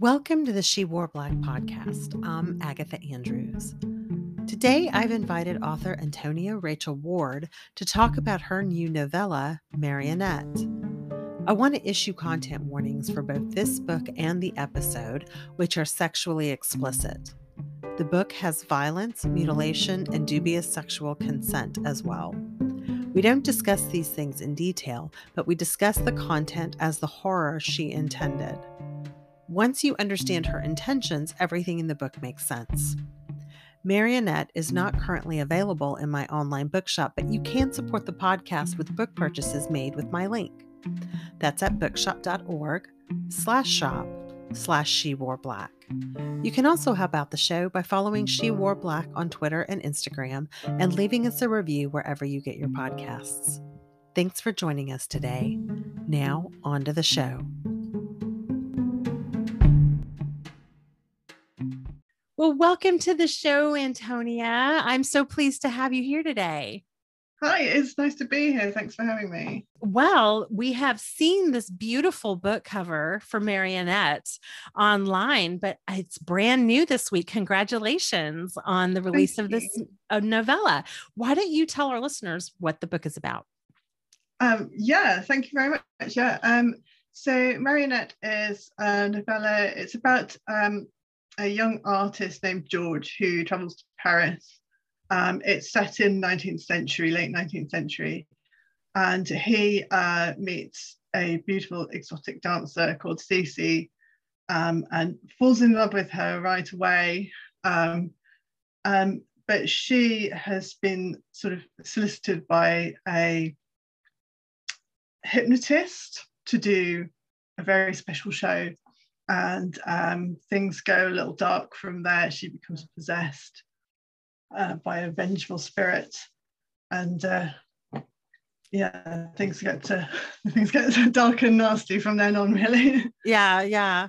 Welcome to the She Wore Black podcast. I'm Agatha Andrews. Today, I've invited author Antonia Rachel Ward to talk about her new novella, Marionette. I want to issue content warnings for both this book and the episode, which are sexually explicit. The book has violence, mutilation, and dubious sexual consent as well. We don't discuss these things in detail, but we discuss the content as the horror she intended. Once you understand her intentions, everything in the book makes sense. Marionette is not currently available in my online bookshop, but you can support the podcast with book purchases made with my link. That's at bookshop.org slash shop slash she wore black. You can also help out the show by following She Wore Black on Twitter and Instagram and leaving us a review wherever you get your podcasts. Thanks for joining us today. Now, on to the show. Well, welcome to the show, Antonia. I'm so pleased to have you here today. Hi, it's nice to be here. Thanks for having me. Well, we have seen this beautiful book cover for Marionette online, but it's brand new this week. Congratulations on the release Thank of this uh, novella. Why don't you tell our listeners what the book is about? Um, yeah, thank you very much. Yeah. Um, so Marionette is a novella. It's about um, a young artist named George who travels to Paris. Um, it's set in 19th century, late 19th century, and he uh, meets a beautiful exotic dancer called Cece um, and falls in love with her right away. Um, um but she has been sort of solicited by a hypnotist to do a very special show and um, things go a little dark from there. She becomes possessed uh, by a vengeful spirit, and uh, yeah, things get to things get dark and nasty from then on. Really. Yeah, yeah.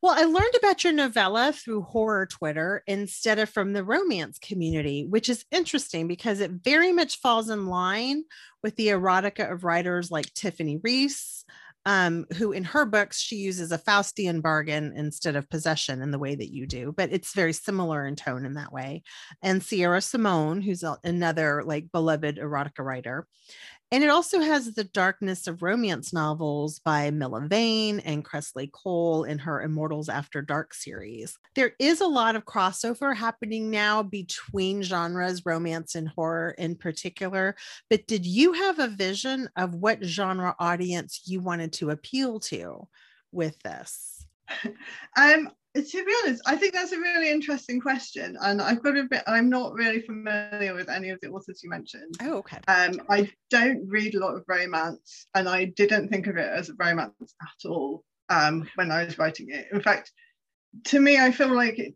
Well, I learned about your novella through horror Twitter instead of from the romance community, which is interesting because it very much falls in line with the erotica of writers like Tiffany Reisz, um, who in her books she uses a Faustian bargain instead of possession in the way that you do, but it's very similar in tone in that way. And Sierra Simone, who's another like beloved erotica writer. And it also has the darkness of romance novels by Milla Vane and Kresley Cole in her Immortals After Dark series. There is a lot of crossover happening now between genres, romance and horror in particular. But did you have a vision of what genre audience you wanted to appeal to with this? Um, to be honest, I think that's a really interesting question, and I've got a bit. I'm not really familiar with any of the authors you mentioned. Oh, okay. Um, I don't read a lot of romance, and I didn't think of it as a romance at all um, when I was writing it. In fact, to me, I feel like it.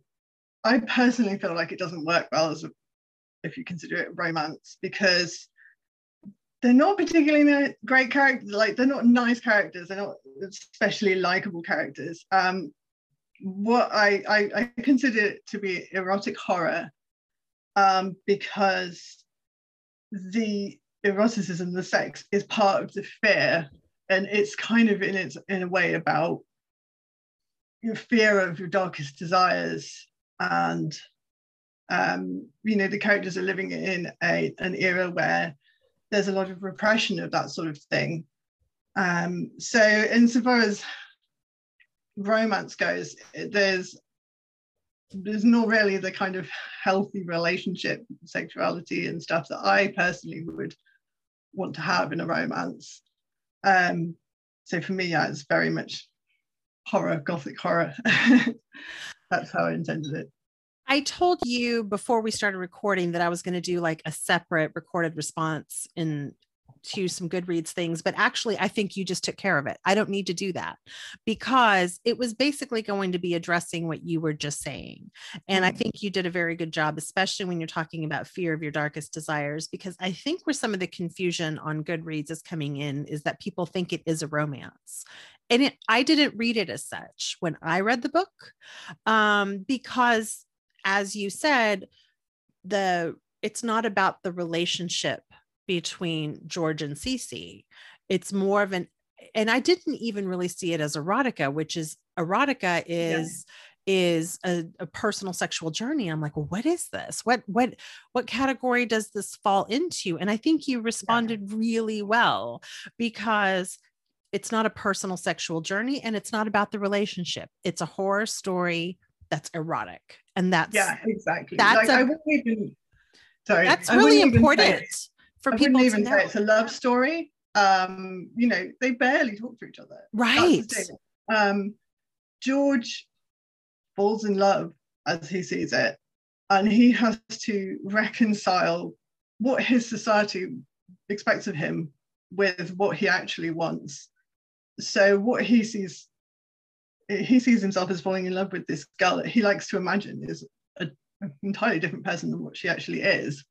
I personally feel like it doesn't work well as a, if you consider it romance, because they're not particularly great characters. Like they're not nice characters. They're not especially likable characters. Um, what I, I, I consider it to be erotic horror um, because the eroticism, the sex, is part of the fear, and it's kind of in its in a way about your fear of your darkest desires, and um, you know the characters are living in a an era where there's a lot of repression of that sort of thing. Um, so insofar as romance goes, there's there's not really the kind of healthy relationship, sexuality and stuff that I personally would want to have in a romance. Um, so for me, yeah, it's very much horror, gothic horror. That's how I intended it. I told you before we started recording that I was going to do like a separate recorded response in to some Goodreads things, but actually, I think you just took care of it. I don't need to do that because it was basically going to be addressing what you were just saying. And I mm-hmm. think you did a very good job, especially when you're talking about fear of your darkest desires, because I think where some of the confusion on Goodreads is coming in is that people think it is a romance. And it, I didn't read it as such when I read the book um, because, as you said, the it's not about the relationship between George and Cece. It's more of an and I didn't even really see it as erotica, which is erotica is yeah. is a, a, personal sexual journey. I'm like, well, what is this? What what what category does this fall into? And I think you responded yeah. really well because it's not a personal sexual journey and it's not about the relationship. It's a horror story that's erotic. And that's yeah, exactly. That's like, a, even, sorry, that's really important for I people wouldn't even say it's a love story. Um you know they barely talk to each other. Right. um george falls in love as he sees it and he has to reconcile what his society expects of him with what he actually wants. So what he sees he sees himself as falling in love with this girl that he likes to imagine is a, an entirely different person than what she actually is.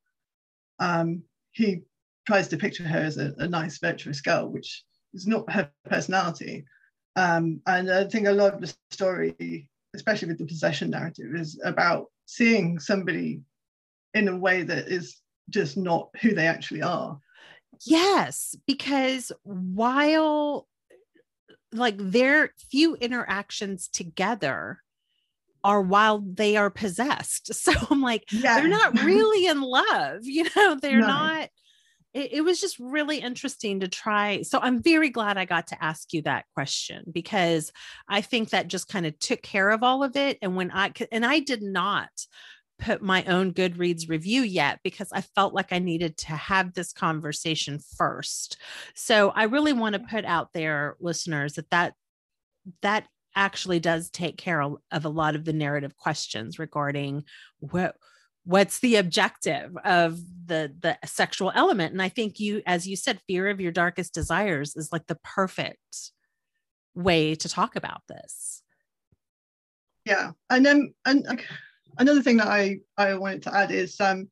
Um, he tries to picture her as a, a nice, virtuous girl, which is not her personality. Um, and I think a lot of the story, especially with the possession narrative, is about seeing somebody in a way that is just not who they actually are. Yes, because while like their few interactions together are while they are possessed. So I'm like, yeah. they're not really in love, you know, they're no. not it, it was just really interesting to try. So I'm very glad I got to ask you that question because I think that just kind of took care of all of it. And when I and I did not put my own Goodreads review yet because I felt like I needed to have this conversation first. So I really want to put out there, listeners, that that that actually does take care of a lot of the narrative questions regarding what what's the objective of the the sexual element. And i think you as you said fear of your darkest desires is like the perfect way to talk about this. Yeah. And then and another thing that i i wanted to add is um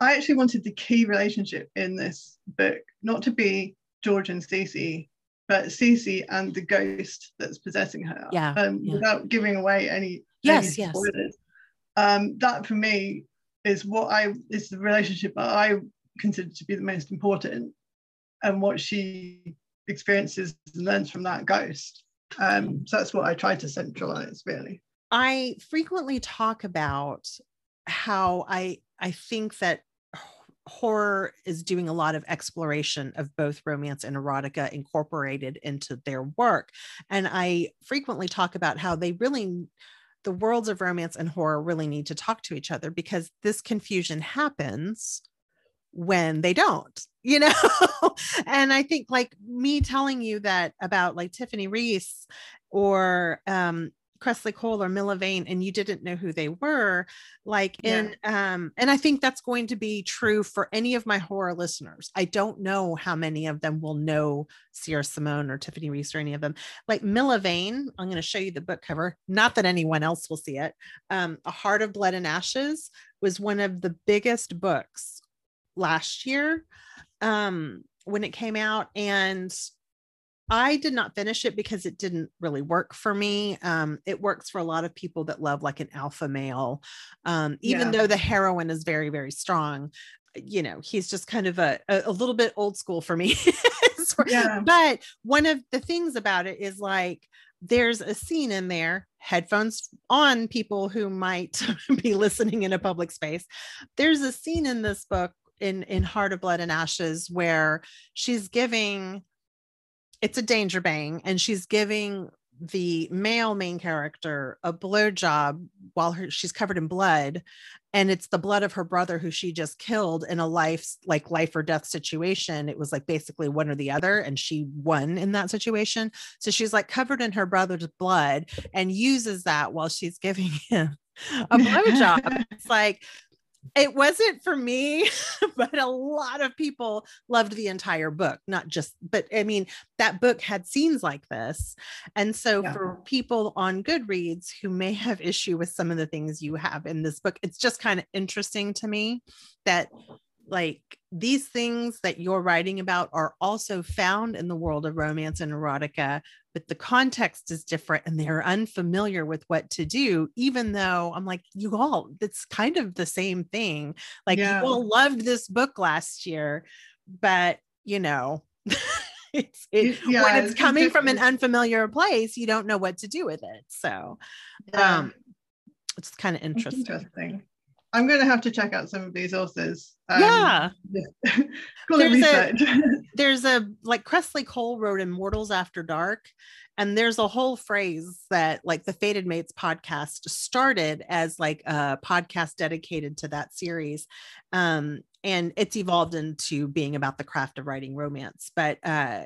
i actually wanted the key relationship in this book not to be george and Cece, but Cece and the ghost that's possessing her yeah, um, yeah. without giving away any yes any yes um, that for me is what I is the relationship that I consider to be the most important and what she experiences and learns from that ghost. Um, so that's what I try to centralize really. I frequently talk about how I I think that horror is doing a lot of exploration of both romance and erotica incorporated into their work. And i frequently talk about how they really the worlds of romance and horror really need to talk to each other because this confusion happens when they don't you know? And i think like me telling you that about like tiffany reisz or um Kresley Cole or Milla Vane and you didn't know who they were, like yeah. in um, and I think that's going to be true for any of my horror listeners. I don't know how many of them will know Sierra Simone or Tiffany Reisz or any of them. Like Milla Vane, I'm going to show you the book cover. Not that anyone else will see it. Um, A Heart of Blood and Ashes was one of the biggest books last year um, when it came out, and I did not finish it because it didn't really work for me. Um, it works for a lot of people that love like an alpha male. Um, even yeah. though the heroine is very, very strong, you know, he's just kind of a, a, little bit old school for me. yeah. But one of the things about it is like there's a scene in there, headphones on people who might be listening in a public space. There's a scene in this book in in Heart of Blood and Ashes where she's giving it's a danger bang and she's giving the male main character a blowjob while her, she's covered in blood and it's the blood of her brother who she just killed in a life like life or death situation. It was like basically one or the other and she won in that situation. So she's like covered in her brother's blood and uses that while she's giving him a blowjob. It's like it wasn't for me, but a lot of people loved the entire book, not just, but I mean, that book had scenes like this. And so yeah. for people on Goodreads who may have issue with some of the things you have in this book, it's just kind of interesting to me that like these things that you're writing about are also found in the world of romance and erotica but the context is different and they're unfamiliar with what to do even though i'm like you all it's kind of the same thing like yeah. you all loved this book last year but you know it's it, yeah, when it's, it's coming from an unfamiliar place, you don't know what to do with it. So, yeah. um, it's kind of interesting. interesting. I'm going to have to check out some of these authors. Um, yeah. there's, a, there's a, like Kresley Cole wrote Immortals After Dark. And there's a whole phrase that, like, the Fated Mates podcast started as like a podcast dedicated to that series. Um, and it's evolved into being about the craft of writing romance. But uh,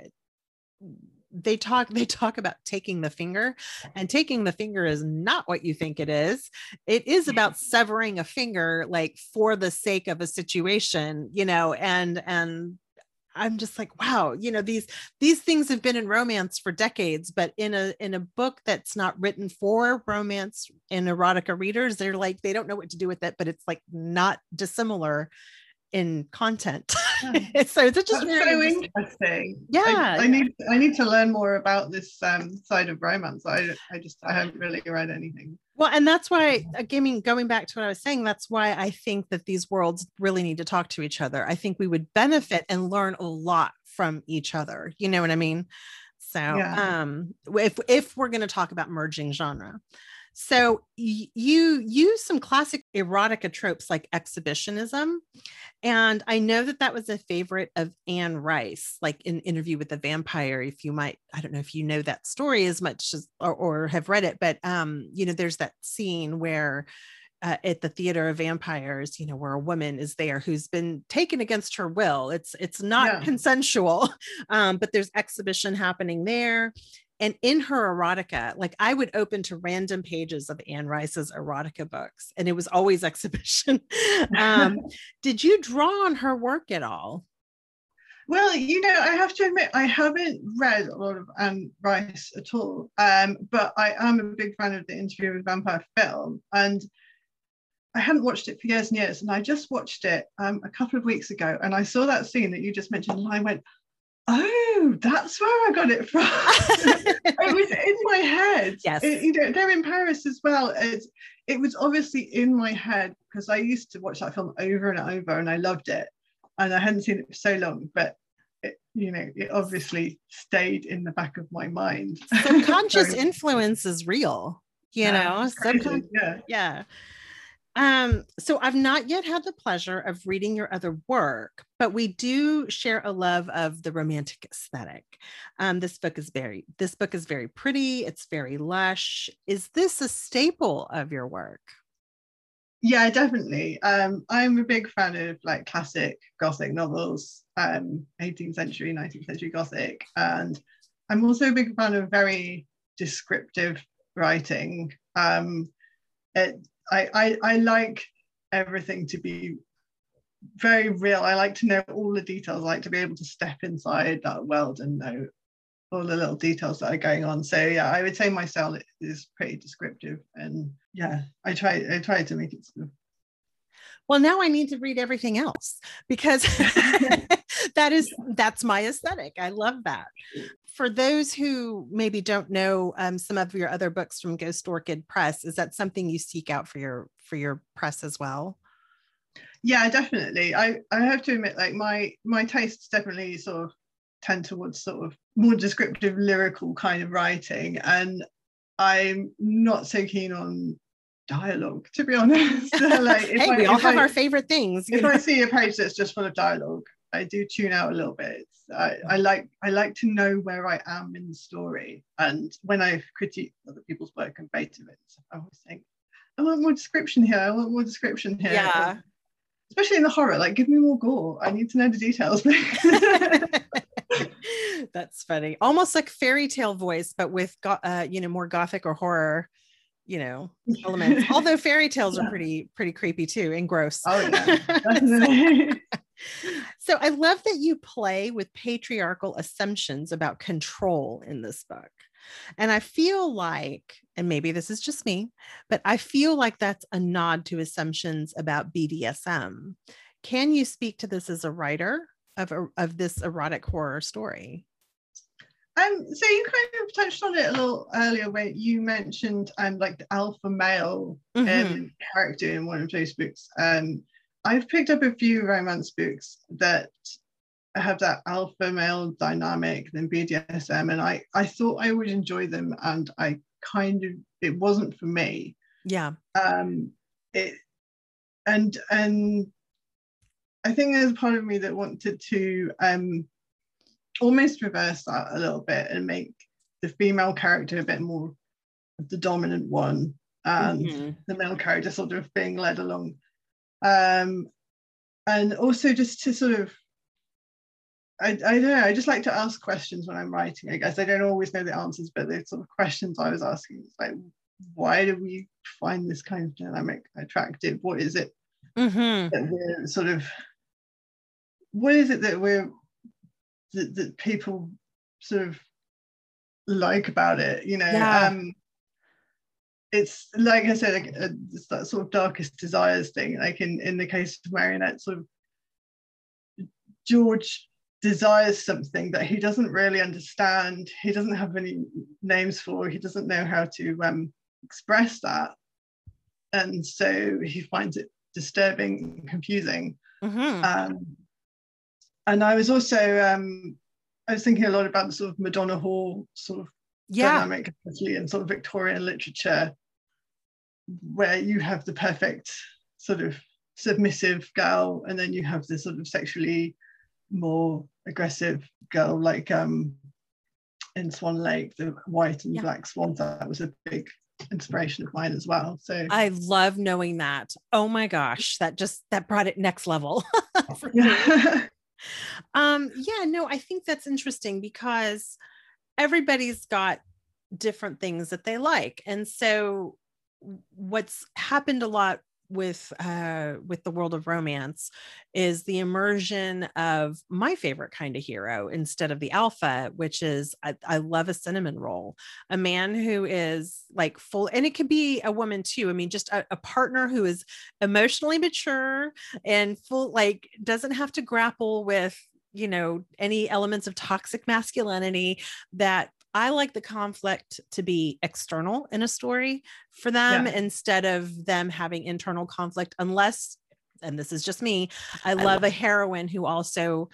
they talk they talk about taking the finger and taking the finger is not what you think it is it is about severing a finger like for the sake of a situation you know and and i'm just like wow you know these these things have been in romance for decades but in a in a book that's not written for romance and erotica readers they're like they don't know what to do with it but it's like not dissimilar in content. So it's just very so interesting. Yeah, I, I, need I need to learn more about this um, side of romance. I I just I haven't really read anything. Well, and that's why again going back to what I was saying, that's why I think that these worlds really need to talk to each other. I think we would benefit and learn a lot from each other. You know what I mean? So yeah. um if if we're going to talk about merging genre. So y- you use some classic erotica tropes like exhibitionism. And I know that that was a favorite of Anne Rice, like in Interview with the Vampire. If you might, I don't know if you know that story as much as or, or have read it, but um, you know, there's that scene where uh, at the theater of vampires you know where a woman is there who's been taken against her will it's it's not yeah. consensual um, but there's exhibition happening there and in her erotica, like I would open to random pages of Anne Rice's erotica books, and it was always exhibition. um, did you draw on her work at all? Well, you know, I have to admit, I haven't read a lot of Anne Rice at all, um, but I am a big fan of the Interview with Vampire film, and I hadn't watched it for years and years, and I just watched it um, a couple of weeks ago, and I saw that scene that you just mentioned, and I went, oh, that's where I got it from. it was in my head. Yes. It, you know, they're in Paris as well. It's, it was obviously in my head because I used to watch that film over and over and I loved it. And I hadn't seen it for so long, but it, you know, it obviously stayed in the back of my mind. Subconscious influence is real, you yeah, know. Subcon- yeah. yeah. Um, so I've not yet had the pleasure of reading your other work, but we do share a love of the romantic aesthetic. Um, this book is very, this book is very pretty. It's very lush. Is this a staple of your work? Yeah, definitely. Um, I'm a big fan of like classic Gothic novels, um, 18th century, 19th century Gothic, and I'm also a big fan of very descriptive writing. Um, it, I, I, I like everything to be very real. I like to know all the details. I like to be able to step inside that world and know all the little details that are going on. So yeah, I would say my style is pretty descriptive, and yeah, I try I try to make it sort of well now i need to read everything else because that is that's my aesthetic i love that for those who maybe don't know um, some of your other books from Ghost Orchid Press, is that something you seek out for your for your press as well? Yeah, definitely. I I have to admit, like my my tastes definitely sort of tend towards sort of more descriptive, lyrical kind of writing, and I'm not so keen on dialogue to be honest like hey I, we all have I, our favorite things if know? i see a page that's just full of dialogue I do tune out a little bit. I, I, like I like to know where I am in the story. And when I critique other people's work and it, I always think, I want more description here. I want more description here. Yeah. Especially in the horror, like give me more gore. I need to know the details. That's funny. Almost like fairy tale voice, but with go- uh, you know more gothic or horror you know elements although fairy tales yeah. are pretty pretty creepy too and gross oh yeah so I love that you play with patriarchal assumptions about control in this book. And I feel like, and maybe this is just me, but I feel like that's a nod to assumptions about BDSM. Can you speak to this as a writer of, of this erotic horror story? Um, so you kind of touched on it a little earlier where you mentioned um, like the alpha male um, mm-hmm. character in one of those books. Um, I've picked up a few romance books that have that alpha male dynamic than BDSM, and I I thought I would enjoy them, and I kind of it wasn't for me. Yeah. Um, it and and I think there's part of me that wanted to um almost reverse that a little bit and make the female character a bit more of the dominant one and mm-hmm. the male character sort of being led along um and also just to sort of I, I don't know I just like to ask questions when I'm writing I guess I don't always know the answers but the sort of questions I was asking is like why do we find this kind of dynamic attractive what is it mm-hmm. that we're sort of what is it that we're that, that people sort of like about it you know yeah. um it's like I said, like, uh, it's that sort of darkest desires thing. Like in in the case of Marionette, sort of George desires something that he doesn't really understand. He doesn't have any names for. He doesn't know how to um, express that, and so he finds it disturbing and confusing. Mm-hmm. Um, and I was also um, I was thinking a lot about the sort of Madonna whore sort of yeah. dynamic, especially in sort of Victorian literature, where you have the perfect sort of submissive girl, and then you have the sort of sexually more aggressive girl, like um, in Swan Lake, the white and yeah. black swans. That was a big inspiration of mine as well. So I love knowing that. Oh my gosh, that just that brought it next level. um, yeah, no, I think that's interesting because everybody's got different things that they like. And so what's happened a lot with uh with the world of romance is the immersion of my favorite kind of hero instead of the alpha which is I, I, love a cinnamon roll. A man who is like full and it could be a woman too. I mean just a, a partner who is emotionally mature and full like doesn't have to grapple with you know any elements of toxic masculinity that I like the conflict to be external in a story for them yeah. instead of them having internal conflict, unless, and this is just me, I, I love, love a heroine who also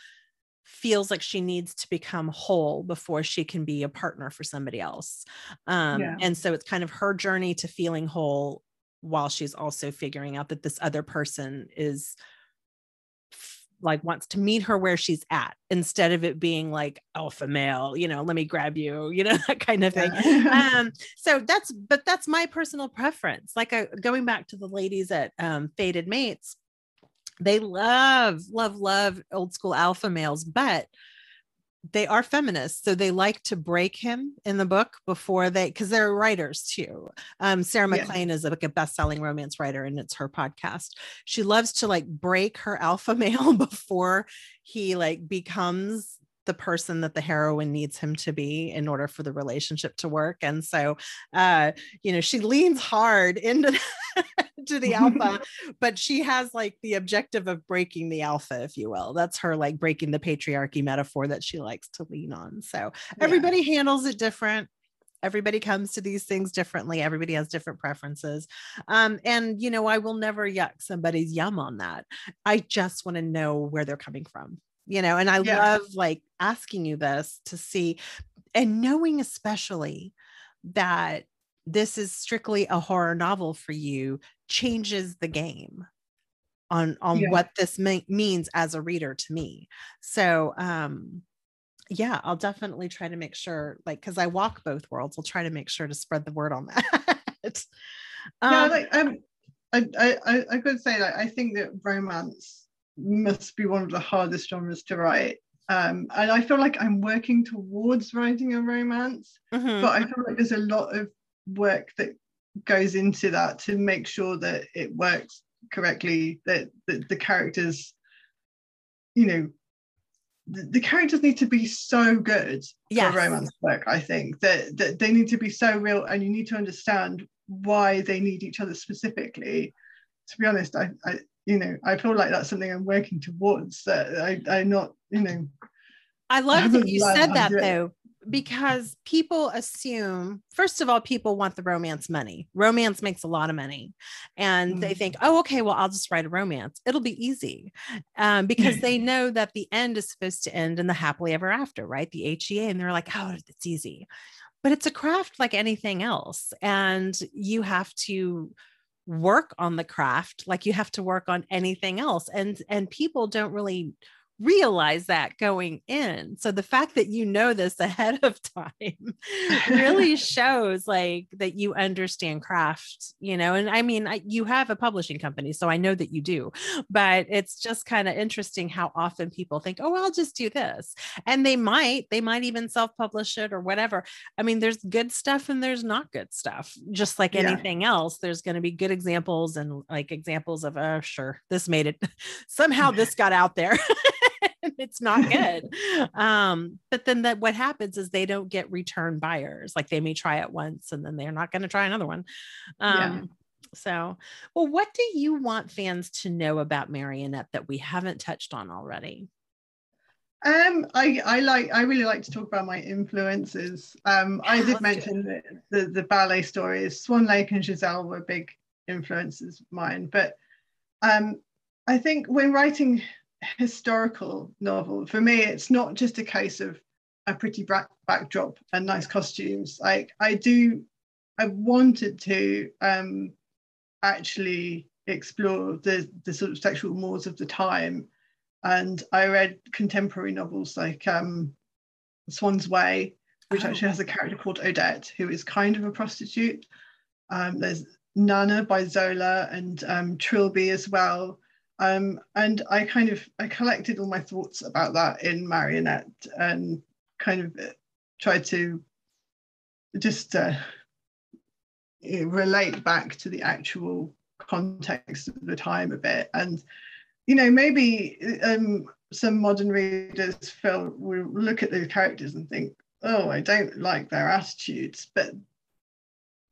feels like she needs to become whole before she can be a partner for somebody else. Um, yeah. And so it's kind of her journey to feeling whole while she's also figuring out that this other person is like wants to meet her where she's at instead of it being like alpha male you know let me grab you you know that kind of thing yeah. um so that's but that's my personal preference like uh, going back to the ladies at um, fated mates they love love love old school alpha males but they are feminists so they like to break him in the book before they because they're writers too um, sarah maclean yeah. is like a best-selling romance writer and it's her podcast she loves to like break her alpha male before he like becomes the person that the heroine needs him to be in order for the relationship to work. And so, uh, you know, she leans hard into to the alpha, but she has like the objective of breaking the alpha, if you will. That's her like breaking the patriarchy metaphor that she likes to lean on. So everybody yeah. handles it different everybody comes to these things differently everybody has different preferences um, and you know i will never yuck somebody's yum on that i just want to know where they're coming from you know and i yeah. love like asking you this to see and knowing especially that this is strictly a horror novel for you changes the game on on yeah. what this means as a reader to me so um yeah i'll definitely try to make sure like because i walk both worlds i'll try to make sure to spread the word on that um, yeah like um I, I i could say that i think that romance must be one of the hardest genres to write. Um, and I feel like I'm working towards writing a romance, mm-hmm. but I feel like there's a lot of work that goes into that to make sure that it works correctly, that, that the characters, you know, the, the characters need to be so good yes. for romance work, I think, that, that they need to be so real and you need to understand why they need each other specifically. To be honest, I, I you know, I feel like that's something I'm working towards. That I, I'm not, you know. I love that you said that though, because people assume first of all people want the romance money romance makes a lot of money and mm. they think oh okay well i'll just write a romance it'll be easy um, because they know that the end is supposed to end in the happily ever after right the hea and they're like oh it's easy but it's a craft like anything else and you have to work on the craft like you have to work on anything else and and people don't really realize that going in. So the fact that you know this ahead of time really shows like that you understand craft, you know. And I mean, I, you have a publishing company, so I know that you do, but it's just kind of interesting how often people think, oh, well, I'll just do this. And they might, they might even self publish it or whatever. I mean, there's good stuff and there's not good stuff. Just like yeah. anything else, there's going to be good examples and like examples of, oh, sure, this made it. Somehow this got out there. It's not good. um, but then that what happens is they don't get return buyers. Like they may try it once and then they're not going to try another one. Um, yeah. So, well, what do you want fans to know about Marionette that we haven't touched on already? Um, I, I like I really like to talk about my influences. Um, I did mention the, the, the ballet stories. Swan Lake and Giselle were big influences of mine, but um, I think when writing historical novel. For me, it's not just a case of a pretty back- backdrop and nice costumes. Like I do, I wanted to um, actually explore the the sort of sexual mores of the time, and I read contemporary novels like um, Swann's Way, which oh. actually has a character called Odette, who is kind of a prostitute. Um, there's Nana by Zola and um, Trilby as well. Um, and I kind of I collected all my thoughts about that in Marionette and kind of uh, tried to just uh, relate back to the actual context of the time a bit. And you know, maybe um, some modern readers feel will look at the characters and think, "Oh, I don't like their attitudes," but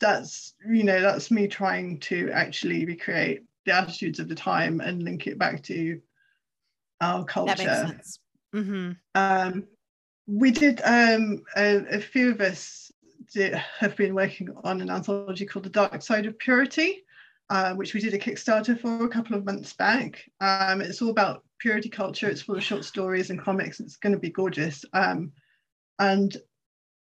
that's you know that's me trying to actually recreate the attitudes of the time and link it back to our culture. That makes sense. Mm-hmm. Um, we did um, a, a, few of us did, have been working on an anthology called The Dark Side of Purity, uh, which we did a Kickstarter for a couple of months back. Um, it's all about purity culture. It's full of short stories and comics. It's going to be gorgeous. Um, and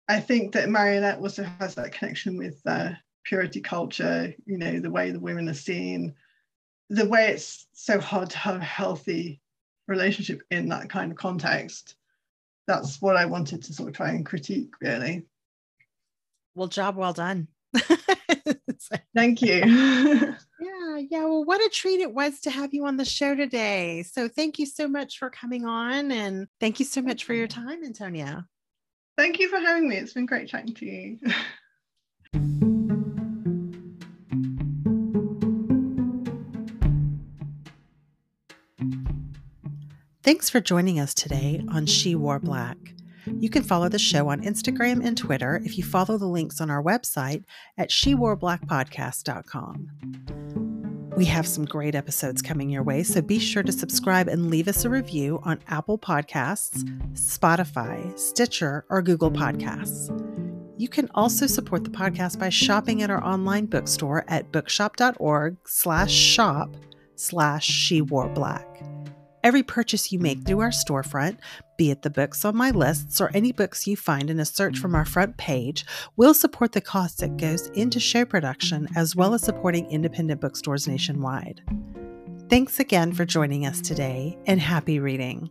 I think that Marionette also has that connection with uh, purity culture. You know, the way the women are seen, the way it's so hard to have a healthy relationship in that kind of context that's what i wanted to sort of try and critique really. Well job well done. Thank you. Yeah yeah well what a treat it was to have you on the show today. So thank you so much for coming on and thank you so much for your time antonia. Thank you for having me. It's been great chatting to you Thanks for joining us today on She Wore Black. You can follow the show on Instagram and Twitter if you follow the links on our website at sheworeblackpodcast.com. We have some great episodes coming your way, so be sure to subscribe and leave us a review on Apple Podcasts, Spotify, Stitcher, or Google Podcasts. You can also support the podcast by shopping at our online bookstore at bookshop.org slash shop slash she wore black. Every purchase you make through our storefront, be it the books on my lists or any books you find in a search from our front page, will support the cost that goes into show production as well as supporting independent bookstores nationwide. Thanks again for joining us today and happy reading.